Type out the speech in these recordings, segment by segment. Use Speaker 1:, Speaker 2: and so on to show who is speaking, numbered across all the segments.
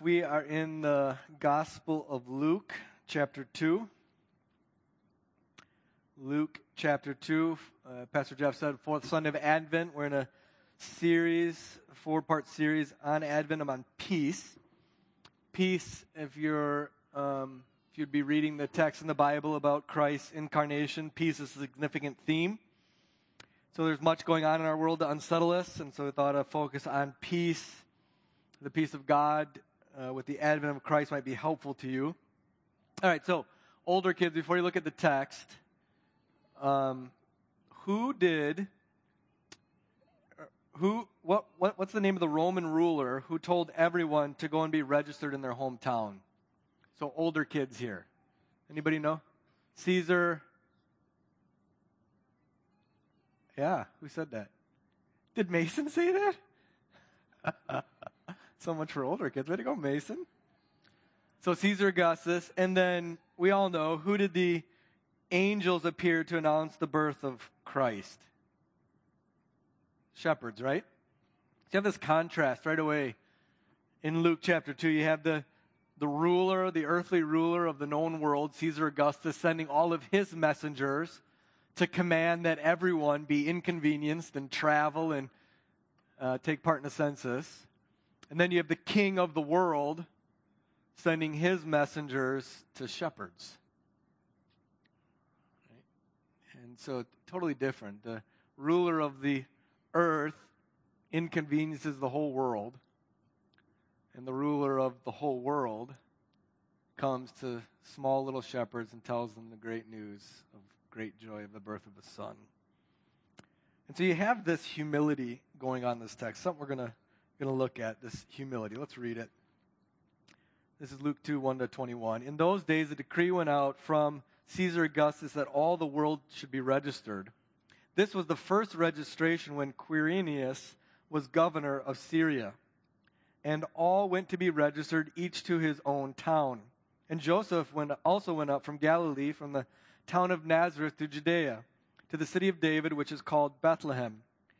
Speaker 1: We are in the Gospel of Luke, chapter 2. Luke, chapter 2. Uh, Pastor Jeff said, fourth Sunday of Advent. We're in a series, four part series on Advent. I'm on peace. Peace, if you're. Um, if you'd be reading the text in the Bible about Christ's incarnation, peace is a significant theme. So there's much going on in our world to unsettle us, and so we thought a focus on peace the peace of God uh, with the advent of Christ might be helpful to you. All right, so older kids, before you look at the text, um, who did, who, what, what, what's the name of the Roman ruler who told everyone to go and be registered in their hometown? So older kids here. Anybody know? Caesar. Yeah, who said that? Did Mason say that? So much for older kids. Way to go, Mason. So Caesar Augustus, and then we all know who did the angels appear to announce the birth of Christ? Shepherds, right? So you have this contrast right away in Luke chapter 2. You have the, the ruler, the earthly ruler of the known world, Caesar Augustus, sending all of his messengers to command that everyone be inconvenienced and travel and uh, take part in a census. And then you have the king of the world sending his messengers to shepherds. And so, totally different. The ruler of the earth inconveniences the whole world, and the ruler of the whole world comes to small little shepherds and tells them the great news of great joy of the birth of the Son. And so you have this humility going on in this text, something we're going to going to look at this humility. Let's read it. This is Luke 2 1 to 21. In those days, a decree went out from Caesar Augustus that all the world should be registered. This was the first registration when Quirinius was governor of Syria. And all went to be registered, each to his own town. And Joseph went, also went up from Galilee, from the town of Nazareth to Judea, to the city of David, which is called Bethlehem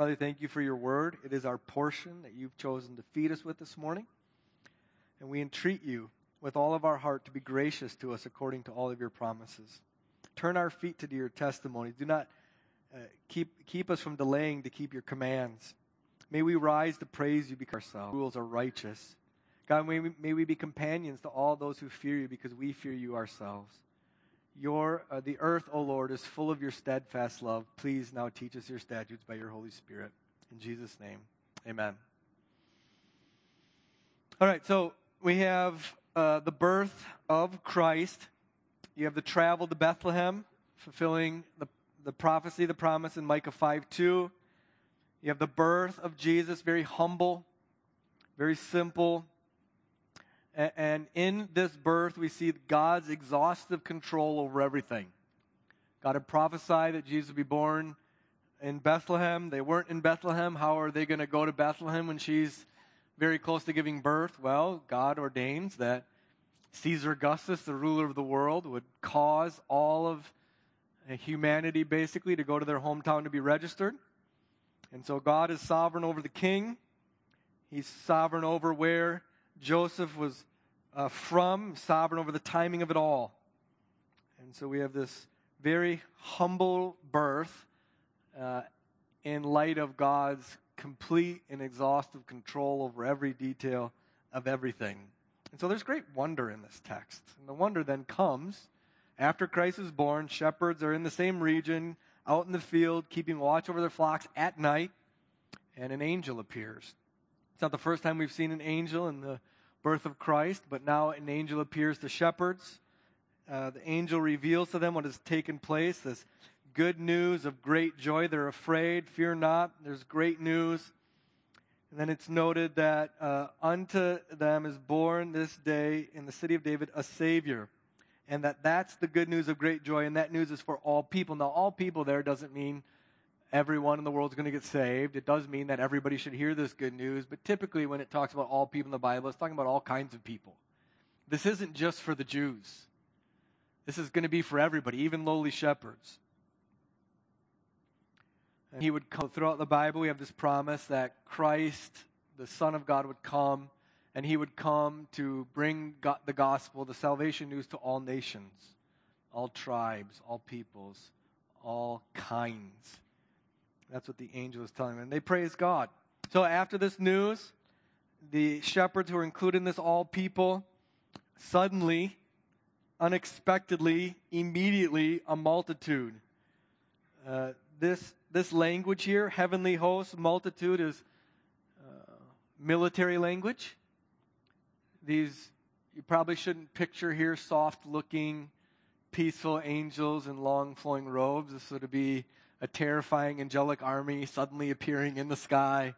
Speaker 1: Father, thank you for your word. It is our portion that you've chosen to feed us with this morning. And we entreat you with all of our heart to be gracious to us according to all of your promises. Turn our feet to your testimony. Do not uh, keep, keep us from delaying to keep your commands. May we rise to praise you because ourselves. rules are righteous. God, may we, may we be companions to all those who fear you because we fear you ourselves. Your, uh, the earth, O Lord, is full of your steadfast love. Please now teach us your statutes by your Holy Spirit. In Jesus' name, amen. All right, so we have uh, the birth of Christ. You have the travel to Bethlehem, fulfilling the, the prophecy, the promise in Micah 5 2. You have the birth of Jesus, very humble, very simple. And in this birth, we see God's exhaustive control over everything. God had prophesied that Jesus would be born in Bethlehem. They weren't in Bethlehem. How are they going to go to Bethlehem when she's very close to giving birth? Well, God ordains that Caesar Augustus, the ruler of the world, would cause all of humanity basically to go to their hometown to be registered. And so God is sovereign over the king. He's sovereign over where Joseph was uh, from, sovereign over the timing of it all. And so we have this very humble birth uh, in light of God's complete and exhaustive control over every detail of everything. And so there's great wonder in this text. And the wonder then comes after Christ is born, shepherds are in the same region, out in the field, keeping watch over their flocks at night, and an angel appears. It's not the first time we've seen an angel in the birth of Christ, but now an angel appears to shepherds. Uh, the angel reveals to them what has taken place this good news of great joy. They're afraid, fear not. There's great news. And then it's noted that uh, unto them is born this day in the city of David a Savior. And that that's the good news of great joy, and that news is for all people. Now, all people there doesn't mean everyone in the world is going to get saved. It does mean that everybody should hear this good news, but typically when it talks about all people in the Bible, it's talking about all kinds of people. This isn't just for the Jews. This is going to be for everybody, even lowly shepherds. And he would come throughout the Bible. We have this promise that Christ, the Son of God, would come and he would come to bring God, the gospel, the salvation news to all nations, all tribes, all peoples, all kinds. That's what the angel is telling them. And they praise God. So after this news, the shepherds who are included in this all people, suddenly, unexpectedly, immediately, a multitude. Uh, this this language here, heavenly host, multitude, is uh, military language. These, you probably shouldn't picture here soft looking, peaceful angels in long flowing robes. This would be a terrifying angelic army suddenly appearing in the sky,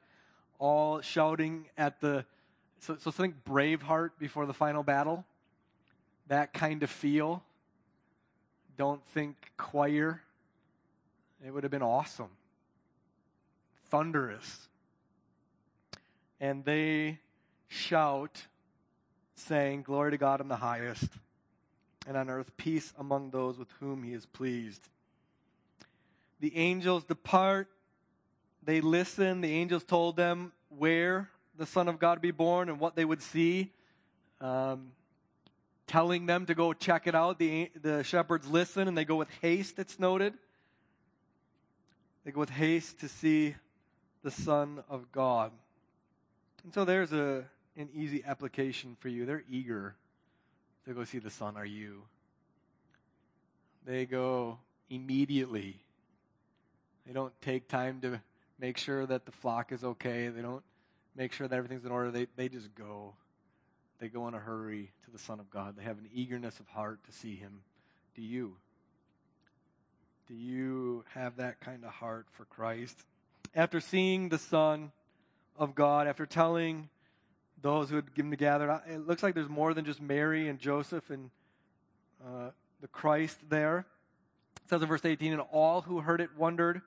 Speaker 1: all shouting at the. So, so think Braveheart before the final battle. That kind of feel. Don't think choir it would have been awesome. Thunderous. And they shout, saying, Glory to God in the highest, and on earth peace among those with whom he is pleased. The angels depart. They listen. The angels told them where the Son of God would be born and what they would see. Um, telling them to go check it out. The, the shepherds listen and they go with haste, it's noted. They go with haste to see the Son of God. And so there's a, an easy application for you. They're eager to go see the Son. Are you? They go immediately. They don't take time to make sure that the flock is okay. They don't make sure that everything's in order. They, they just go. They go in a hurry to the Son of God. They have an eagerness of heart to see Him. Do you? Do you have that kind of heart for Christ? After seeing the Son of God, after telling those who had given together, it looks like there's more than just Mary and Joseph and uh, the Christ there. It says in verse 18, and all who heard it wondered.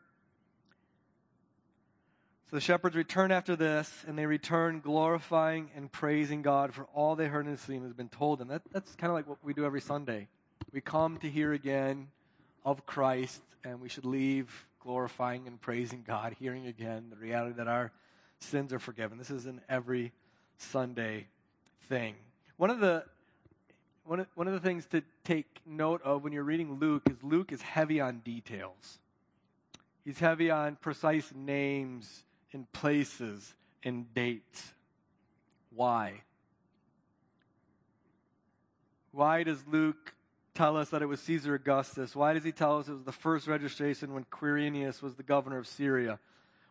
Speaker 1: So the shepherds return after this, and they return glorifying and praising God for all they heard and seen has been told them. That, that's kind of like what we do every Sunday. We come to hear again of Christ, and we should leave glorifying and praising God, hearing again the reality that our sins are forgiven. This is an every Sunday thing. One of the one of, one of the things to take note of when you're reading Luke is Luke is heavy on details. He's heavy on precise names and places and dates. Why? Why does Luke tell us that it was Caesar Augustus? Why does he tell us it was the first registration when Quirinius was the governor of Syria?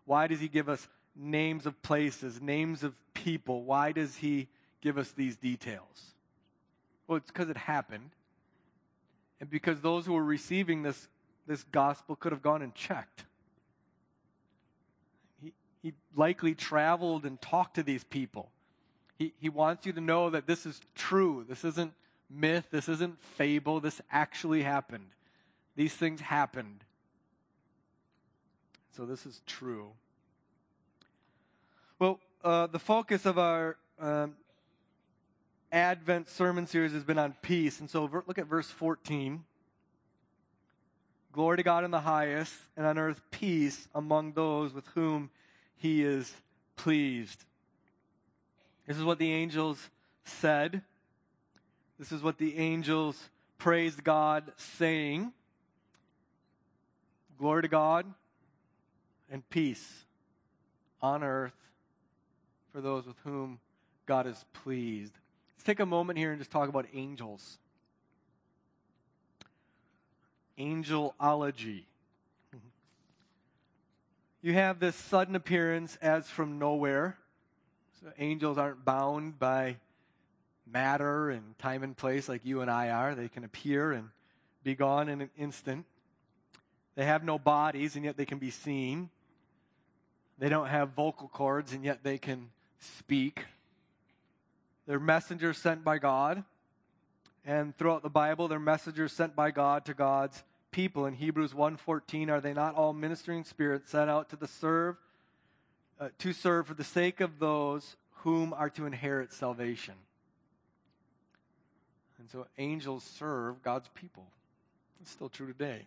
Speaker 1: Why does he give us names of places, names of people? Why does he give us these details? Well, it's because it happened. and because those who were receiving this, this gospel could have gone and checked. He, likely traveled and talked to these people. He, he wants you to know that this is true. This isn't myth. This isn't fable. This actually happened. These things happened. So this is true. Well, uh, the focus of our um, Advent sermon series has been on peace. And so look at verse 14. Glory to God in the highest, and on earth peace among those with whom he is pleased. This is what the angels said. This is what the angels praised God, saying, Glory to God and peace on earth for those with whom God is pleased. Let's take a moment here and just talk about angels. Angelology. You have this sudden appearance as from nowhere. So angels aren't bound by matter and time and place like you and I are. They can appear and be gone in an instant. They have no bodies, and yet they can be seen. They don't have vocal cords, and yet they can speak. They're messengers sent by God. And throughout the Bible, they're messengers sent by God to God's people. In Hebrews 1:14, are they not all ministering spirits sent out to the serve uh, to serve for the sake of those whom are to inherit salvation? And so angels serve God's people. It's still true today.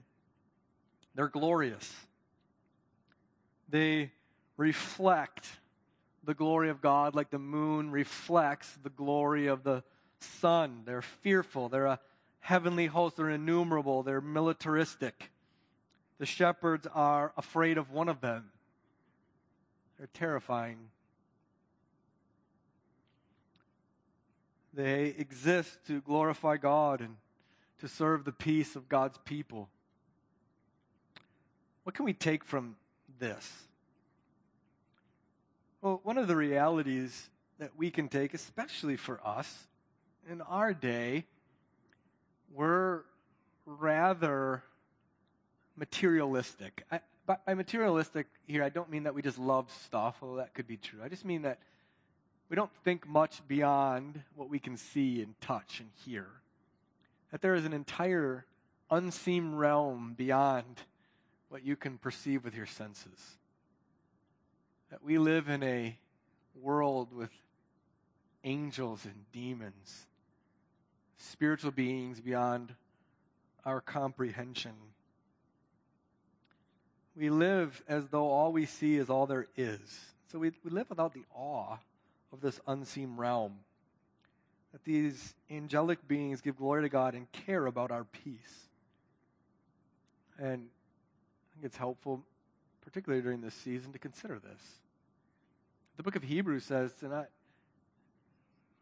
Speaker 1: They're glorious. They reflect the glory of God like the moon reflects the glory of the sun. They're fearful. They're a heavenly host. They're innumerable. They're militaristic. The shepherds are afraid of one of them. They're terrifying. They exist to glorify God and to serve the peace of God's people. What can we take from this? Well, one of the realities that we can take, especially for us in our day, we're rather materialistic. I, by, materialistic here, I don't mean that we just love stuff, although that could be true. I just mean that we don't think much beyond what we can see and touch and hear. That there is an entire unseen realm beyond what you can perceive with your senses that we live in a world with angels and demons, spiritual beings beyond our comprehension. We live as though all we see is all there is. So we, we live without the awe of this unseen realm. That these angelic beings give glory to God and care about our peace. And I think it's helpful particularly during this season, to consider this. The book of Hebrews says to not,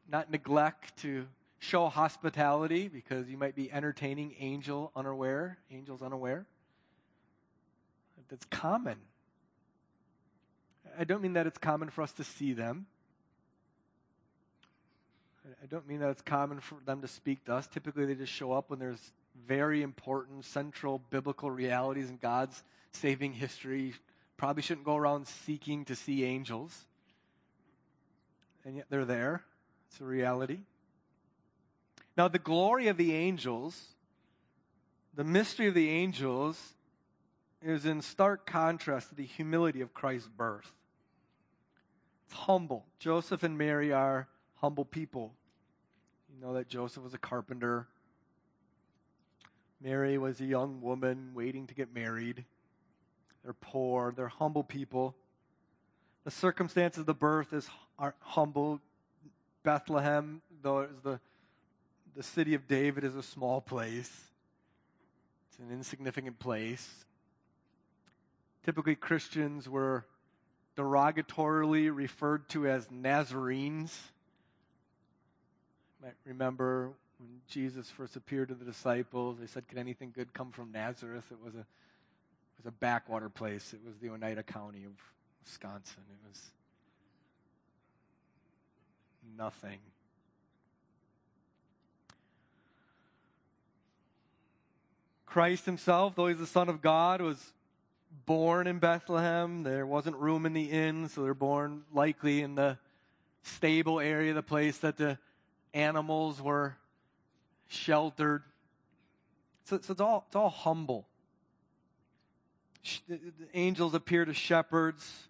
Speaker 1: not neglect to show hospitality because you might be entertaining angel unaware, angels unaware. That's common. I don't mean that it's common for us to see them. I don't mean that it's common for them to speak to us. Typically, they just show up when there's very important central biblical realities in God's saving history. Probably shouldn't go around seeking to see angels. And yet they're there. It's a reality. Now, the glory of the angels, the mystery of the angels, is in stark contrast to the humility of Christ's birth. It's humble. Joseph and Mary are humble people. You know that Joseph was a carpenter. Mary was a young woman waiting to get married. They're poor, they're humble people. The circumstances of the birth is are humble. Bethlehem, though it was the, the city of David, is a small place. It's an insignificant place. Typically, Christians were derogatorily referred to as Nazarenes. You might remember when Jesus first appeared to the disciples, they said, Can anything good come from Nazareth? It was a was a backwater place. It was the Oneida County of Wisconsin. It was nothing. Christ himself, though he's the Son of God, was born in Bethlehem. There wasn't room in the inn, so they're born likely in the stable area, the place that the animals were sheltered. So, so it's, all, it's all humble. The angels appear to shepherds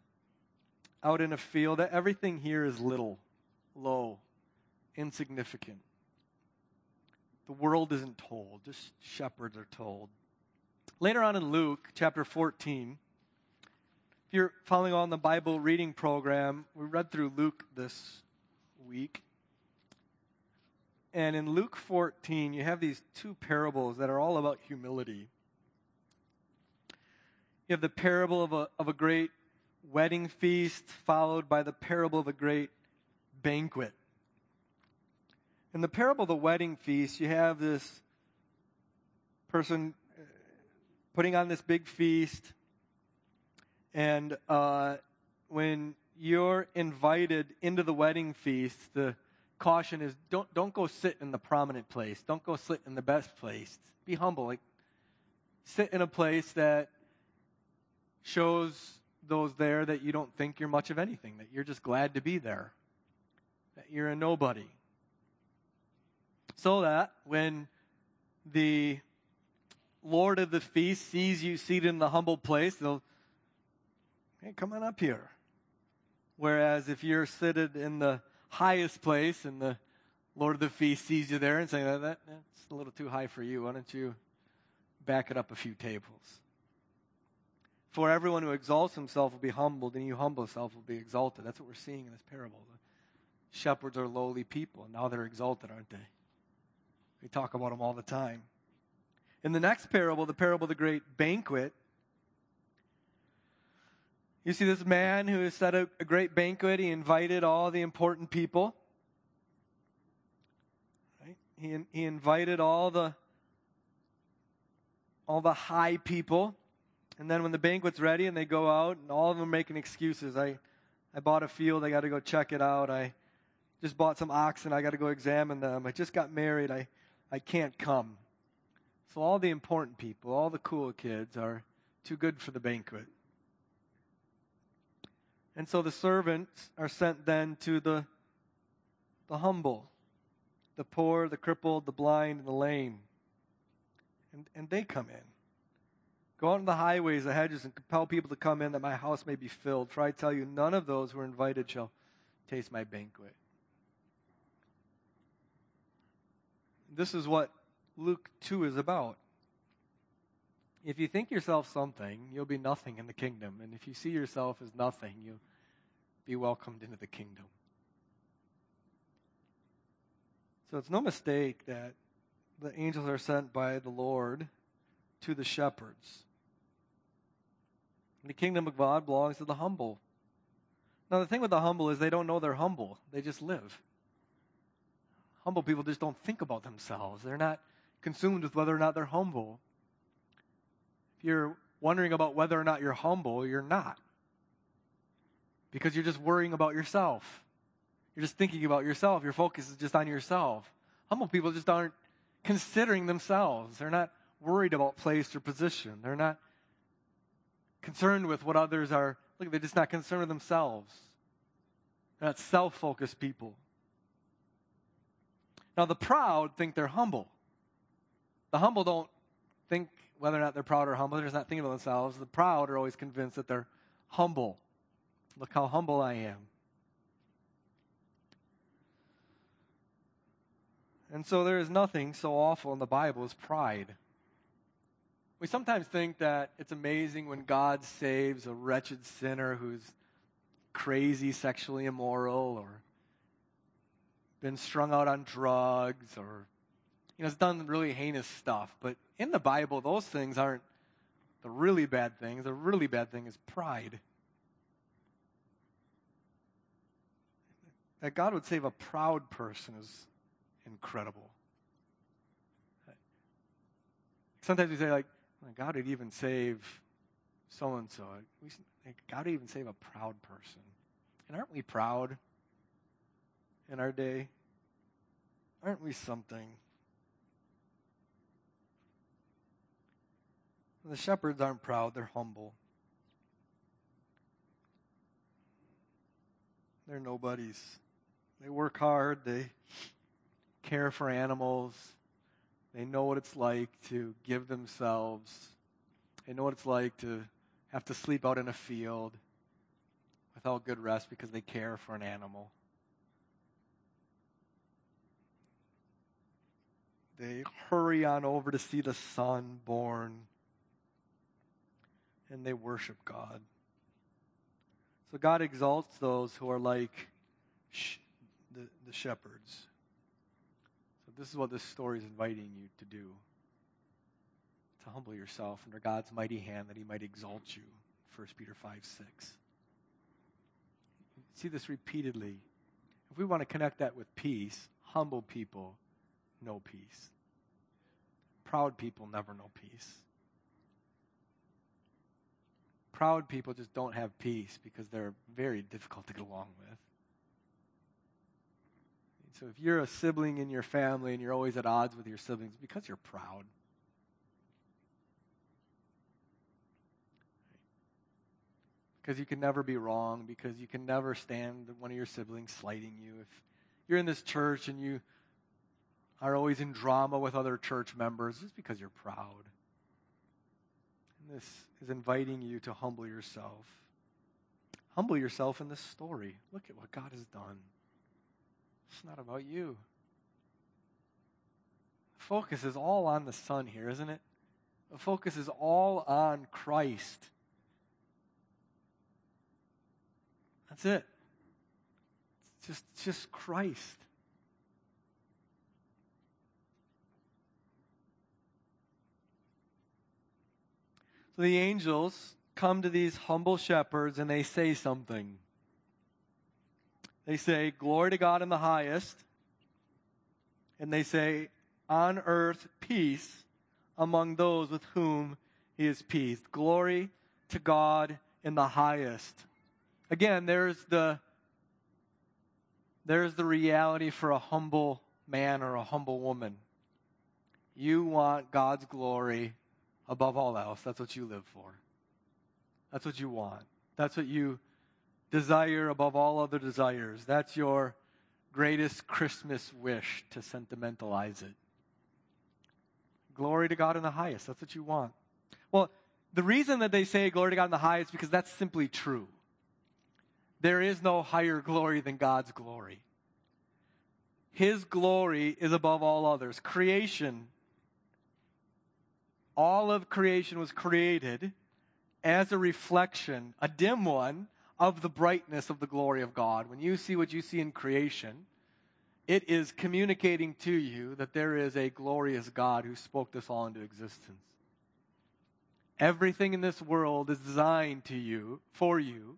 Speaker 1: out in a field. Everything here is little, low, insignificant. The world isn't told, just shepherds are told. Later on in Luke chapter 14, if you're following on the Bible reading program, we read through Luke this week. And in Luke 14, you have these two parables that are all about humility. You have the parable of a, of a great wedding feast, followed by the parable of a great banquet. In the parable of the wedding feast, you have this person uh, putting on this big feast, and uh, when you're invited into the wedding feast, the caution is don't don't go sit in the prominent place. Don't go sit in the best place. Be humble. Like sit in a place that shows those there that you don't think you're much of anything, that you're just glad to be there, that you're a nobody. So that when the Lord of the feast sees you seated in the humble place, they'll, hey, come on up here. Whereas if you're seated in the highest place and the Lord of the feast sees you there and saying, that, that, that's a little too high for you, why don't you back it up a few tables? For everyone who exalts himself will be humbled, and you humble yourself will be exalted. That's what we're seeing in this parable. The shepherds are lowly people, and now they're exalted, aren't they? We talk about them all the time. In the next parable, the parable of the great banquet, you see this man who has set a, a great banquet. He invited all the important people. Right? He, he invited all the all the high people. And then when the banquet's ready and they go out, and all of them are making excuses. I, I bought a field, I got to go check it out. I just bought some oxen, I got to go examine them. I just got married, I, I can't come. So all the important people, all the cool kids are too good for the banquet. And so the servants are sent then to the, the humble, the poor, the crippled, the blind, and the lame. And, and they come in. Go out on the highways, the hedges, and compel people to come in that my house may be filled. For I tell you, none of those who are invited shall taste my banquet. This is what Luke 2 is about. If you think yourself something, you'll be nothing in the kingdom. And if you see yourself as nothing, you'll be welcomed into the kingdom. So it's no mistake that the angels are sent by the Lord to the shepherds. The kingdom of God belongs to the humble. Now, the thing with the humble is they don't know they're humble, they just live. Humble people just don't think about themselves. They're not consumed with whether or not they're humble. If you're wondering about whether or not you're humble, you're not. Because you're just worrying about yourself. You're just thinking about yourself. Your focus is just on yourself. Humble people just aren't considering themselves. They're not worried about place or position. They're not concerned with what others are. Look, they're just not concerned with themselves. They're not self focused people. Now, the proud think they're humble. The humble don't think whether or not they're proud or humble. They're just not thinking of themselves. The proud are always convinced that they're humble. Look how humble I am. And so there is nothing so awful in the Bible as pride. We sometimes think that it's amazing when God saves a wretched sinner who's crazy, sexually immoral, or been strung out on drugs, or you know, has done really heinous stuff. But in the Bible, those things aren't the really bad things. The really bad thing is pride. That God would save a proud person is incredible. Sometimes we say, like, God would even save so and so. God would even save a proud person. And aren't we proud in our day? Aren't we something? The shepherds aren't proud, they're humble. They're nobodies. They work hard, they care for animals, they know what it's like to give themselves, they know what it's like to have to sleep out in a field without good rest because they care for an animal. They hurry on over to see the son born and they worship God. So God exalts those who are like sh- the, the shepherds. So this is what this story is inviting you to do. To humble yourself under God's mighty hand that he might exalt you. 1 Peter 5 6. See this repeatedly. If we want to connect that with peace, humble people know peace. Proud people never know peace. Proud people just don't have peace because they're very difficult to get along with. So if you're a sibling in your family and you're always at odds with your siblings, because you're proud. Because you can never be wrong, because you can never stand one of your siblings slighting you. If you're in this church and you are always in drama with other church members, it's because you're proud. And this is inviting you to humble yourself. Humble yourself in this story. Look at what God has done. It's not about you. The focus is all on the Son here, isn't it? The focus is all on Christ. That's it. It's just, just Christ. So the angels come to these humble shepherds and they say something. They say, Glory to God in the highest. And they say, On earth, peace among those with whom he is pleased. Glory to God in the highest. Again, there's the there's the reality for a humble man or a humble woman. You want God's glory above all else. That's what you live for. That's what you want. That's what you desire above all other desires. That's your greatest Christmas wish to sentimentalize it. Glory to God in the highest. That's what you want. Well, the reason that they say glory to God in the highest is because that's simply true. There is no higher glory than God's glory. His glory is above all others. Creation all of creation was created as a reflection, a dim one, of the brightness of the glory of God. When you see what you see in creation, it is communicating to you that there is a glorious God who spoke this all into existence. Everything in this world is designed to you, for you,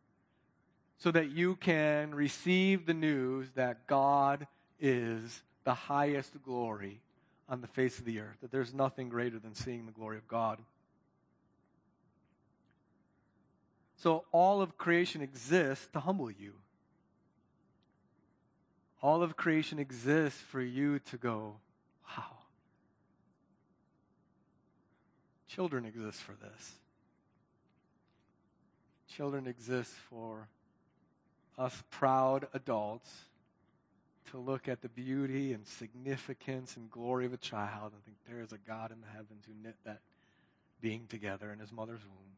Speaker 1: so that you can receive the news that God is the highest glory on the face of the earth, that there's nothing greater than seeing the glory of God. So all of creation exists to humble you. All of creation exists for you to go, wow. Children exist for this. Children exist for us proud adults to look at the beauty and significance and glory of a child and think there is a God in the heavens who knit that being together in his mother's womb.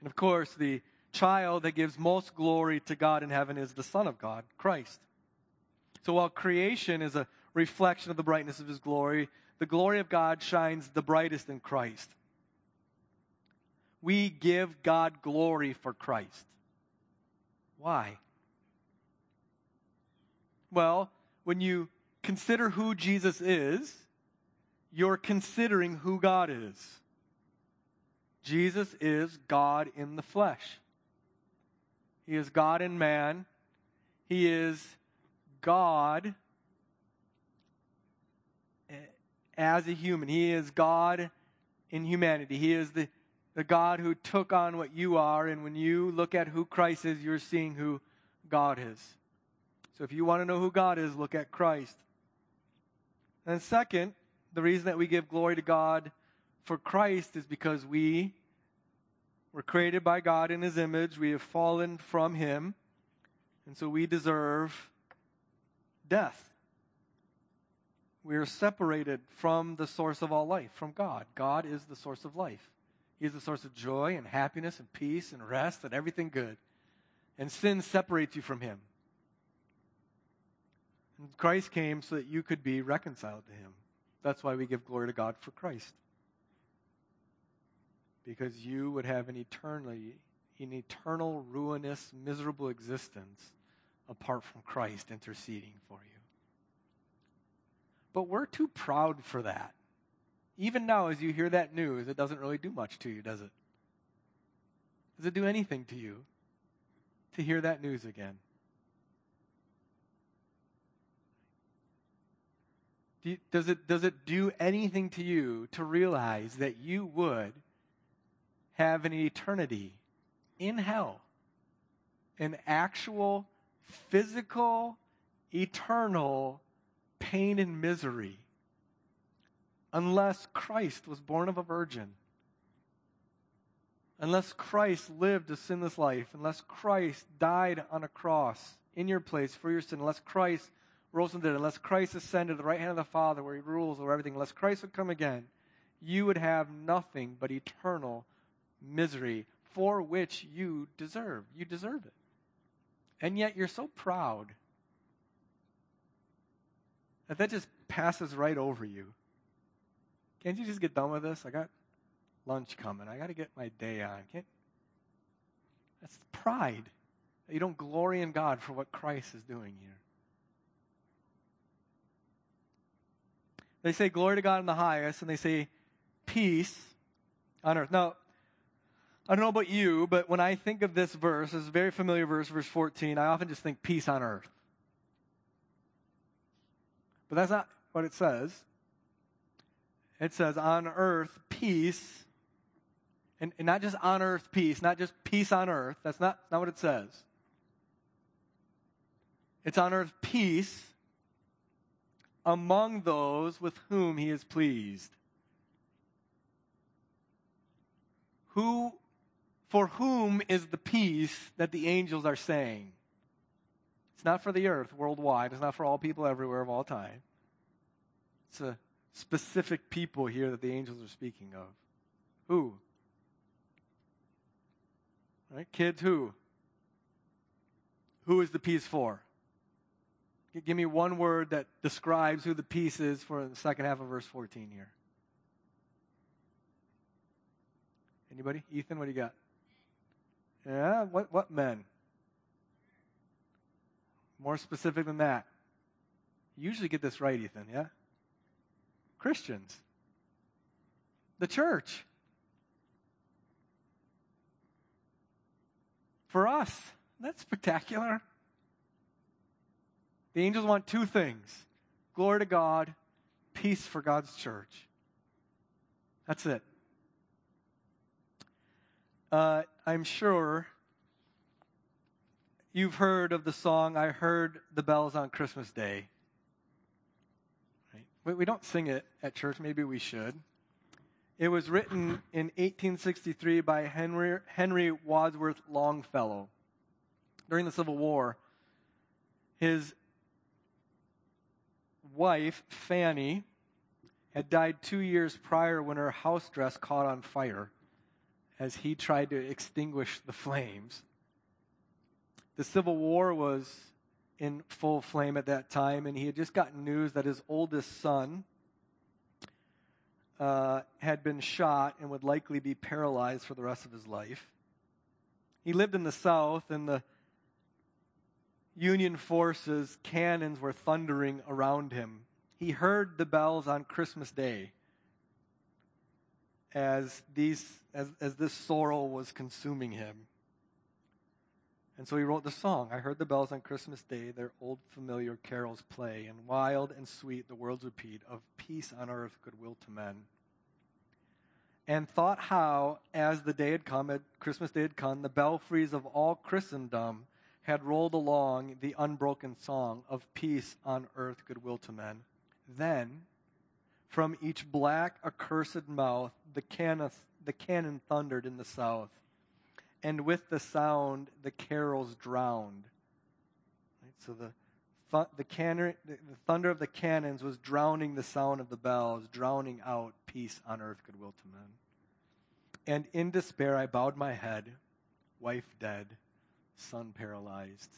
Speaker 1: And of course, the child that gives most glory to God in heaven is the Son of God, Christ. So while creation is a reflection of the brightness of his glory, the glory of God shines the brightest in Christ. We give God glory for Christ. Why? Well, when you consider who Jesus is, you're considering who God is. Jesus is God in the flesh. He is God in man. He is God as a human. He is God in humanity. He is the, the God who took on what you are. And when you look at who Christ is, you're seeing who God is. So if you want to know who God is, look at Christ. And second, the reason that we give glory to God for Christ is because we were created by God in his image. We have fallen from him. And so we deserve death. We are separated from the source of all life, from God. God is the source of life. He is the source of joy and happiness and peace and rest and everything good. And sin separates you from him. Christ came so that you could be reconciled to him. That's why we give glory to God for Christ. Because you would have an eternally an eternal ruinous miserable existence apart from Christ interceding for you. But we're too proud for that. Even now, as you hear that news, it doesn't really do much to you, does it? Does it do anything to you to hear that news again? Does, it, does it do anything to you to realize that you would have an eternity in hell? An actual, physical, eternal pain and misery. Unless Christ was born of a virgin, unless Christ lived a sinless life, unless Christ died on a cross in your place for your sin, unless Christ rose from the dead, unless Christ ascended to the right hand of the Father where he rules over everything, unless Christ would come again, you would have nothing but eternal misery for which you deserve. You deserve it. And yet you're so proud that that just passes right over you. Can't you just get done with this? I got lunch coming. I got to get my day on. Can't, that's pride. You don't glory in God for what Christ is doing here. They say glory to God in the highest, and they say peace on earth. Now, I don't know about you, but when I think of this verse, this very familiar verse, verse 14, I often just think peace on earth. But that's not what it says. It says, on earth, peace. And, and not just on earth, peace, not just peace on earth. That's not, not what it says. It's on earth, peace among those with whom he is pleased. Who, for whom is the peace that the angels are saying? It's not for the earth worldwide. It's not for all people everywhere of all time. It's a specific people here that the angels are speaking of. Who? Right? Kids, who? Who is the peace for? Give me one word that describes who the peace is for the second half of verse 14 here. Anybody? Ethan, what do you got? Yeah, what, what men? More specific than that. You usually get this right, Ethan, yeah? Christians. The church. For us, that's spectacular. The angels want two things glory to God, peace for God's church. That's it. Uh, I'm sure You've heard of the song, I Heard the Bells on Christmas Day. Right? We, don't sing it at church, maybe we should. It was written in 1863 by Henry, Henry Wadsworth Longfellow. During the Civil War, his wife, Fanny, had died two years prior when her house dress caught on fire as he tried to extinguish the flames. The Civil War was in full flame at that time, and he had just gotten news that his oldest son uh, had been shot and would likely be paralyzed for the rest of his life. He lived in the South, and the Union forces' cannons were thundering around him. He heard the bells on Christmas Day as, these, as, as this sorrow was consuming him. And so he wrote the song. I heard the bells on Christmas Day, their old familiar carols play, and wild and sweet the world's repeat of peace on earth, goodwill to men. And thought how, as the day had come, at Christmas Day had come, the belfries of all Christendom had rolled along the unbroken song of peace on earth, goodwill to men. Then, from each black, accursed mouth, the cannon, the cannon thundered in the south, and with the sound the carols drowned. Right? So the the, cannon, the thunder of the cannons was drowning the sound of the bells, drowning out peace on earth, goodwill to men. And in despair, I bowed my head, wife dead, son paralyzed,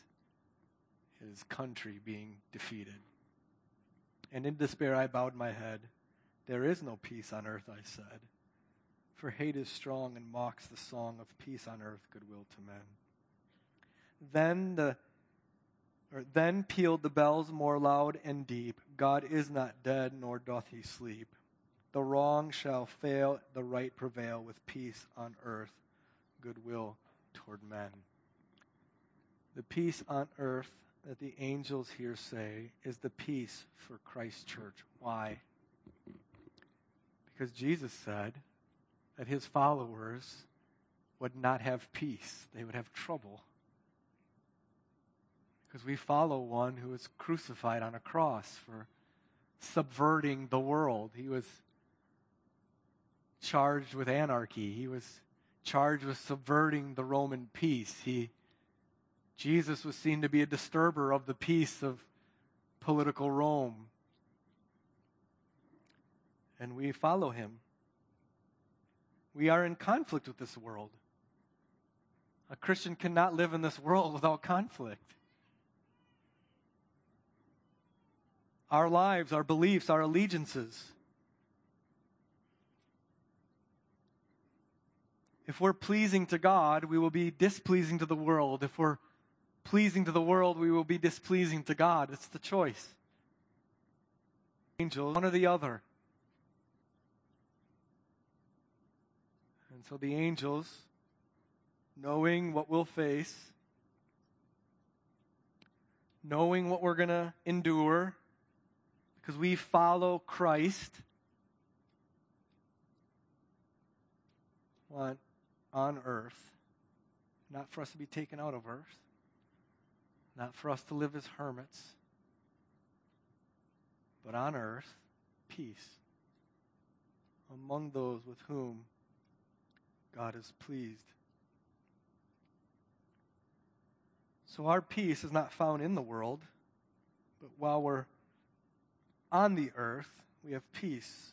Speaker 1: his country being defeated. And in despair, I bowed my head. There is no peace on earth, I said. For hate is strong and mocks the song of peace on earth, goodwill to men. Then the or then pealed the bells more loud and deep. God is not dead, nor doth he sleep. The wrong shall fail, the right prevail, with peace on earth, goodwill toward men. The peace on earth that the angels here say is the peace for Christ's church. Why? Because Jesus said that his followers would not have peace, they would have trouble because we follow one who was crucified on a cross for subverting the world. He was charged with anarchy. He was charged with subverting the Roman peace. He Jesus was seen to be a disturber of the peace of political Rome. And we follow him. We are in conflict with this world. A Christian cannot live in this world without conflict. our lives, our beliefs, our allegiances. If we're pleasing to God, we will be displeasing to the world. If we're pleasing to the world, we will be displeasing to God. It's the choice. Angels, one or the other. And so the angels, knowing what we'll face, knowing what we're going to endure, because we follow Christ on, on earth, not for us to be taken out of earth, not for us to live as hermits, but on earth, peace among those with whom God is pleased. So our peace is not found in the world, but while we're on the earth, we have peace.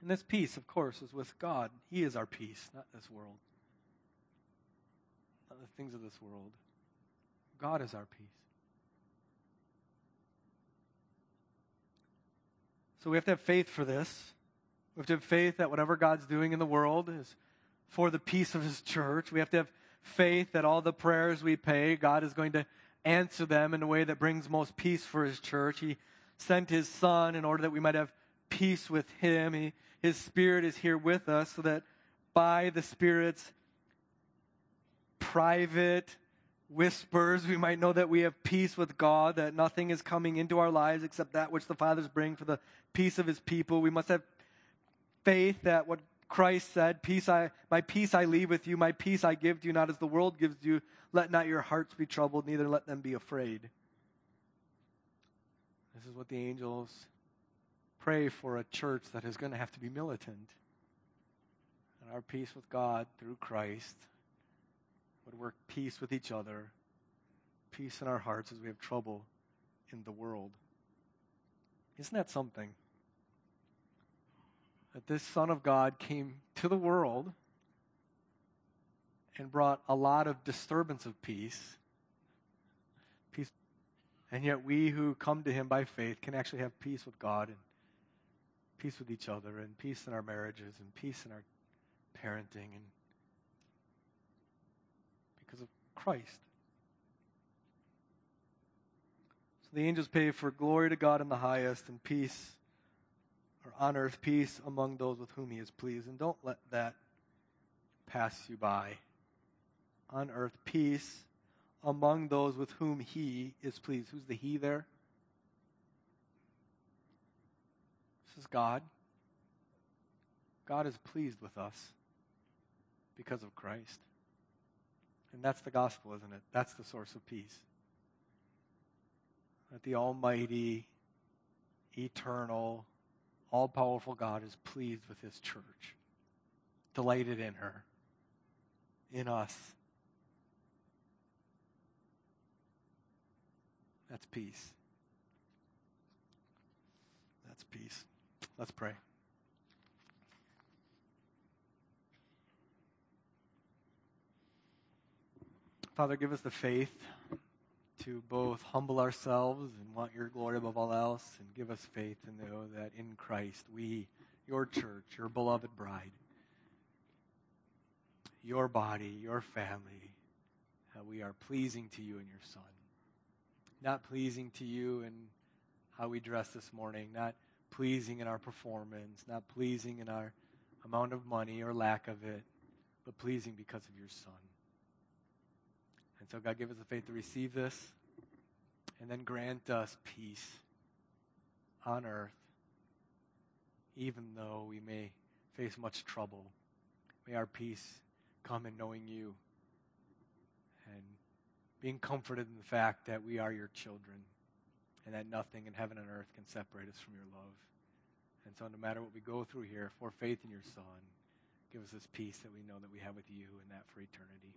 Speaker 1: And this peace, of course, is with God. He is our peace, not this world, not the things of this world. God is our peace. So we have to have faith for this. We have to have faith that whatever God's doing in the world is for the peace of His church. We have to have faith that all the prayers we pay, God is going to answer them in a way that brings most peace for His church. He sent his son in order that we might have peace with him. He, his spirit is here with us so that by the spirit's private whispers, we might know that we have peace with God, that nothing is coming into our lives except that which the Father's bring for the peace of his people. We must have faith that what Christ said, peace I, my peace I leave with you, my peace I give to you, not as the world gives you. Let not your hearts be troubled, neither let them be afraid. This is what the angels pray for a church that is going to have to be militant. And our peace with God through Christ would work peace with each other, peace in our hearts as we have trouble in the world. Isn't that something? That this Son of God came to the world and brought a lot of disturbance of peace Peace. and yet, we who come to Him by faith can actually have peace with God and peace with each other and peace in our marriages and peace in our parenting and because of Christ. So the angels pay for glory to God in the highest and peace or on earth peace among those with whom he is pleased. And don't let that pass you by. On earth peace among those with whom he is pleased. Who's the he there? This is God. God is pleased with us because of Christ. And that's the gospel, isn't it? That's the source of peace. That the Almighty, eternal, all powerful God is pleased with his church, delighted in her, in us. That's peace. That's peace. Let's pray. Father, give us the faith to both humble ourselves and want your glory above all else, and give us faith to know that in Christ, we, your church, your beloved bride, your body, your family, how we are pleasing to you and your Son. Not pleasing to you in how we dress this morning, not pleasing in our performance, not pleasing in our amount of money or lack of it, but pleasing because of your Son. And so, God, give us the faith to receive this and then grant us peace on earth, even though we may face much trouble. May our peace come in knowing you and being comforted in the fact that we are your children and that nothing in heaven and earth can separate us from your love. And so, no matter what we go through here, for faith in your Son, give us this peace that we know that we have with you and that for eternity.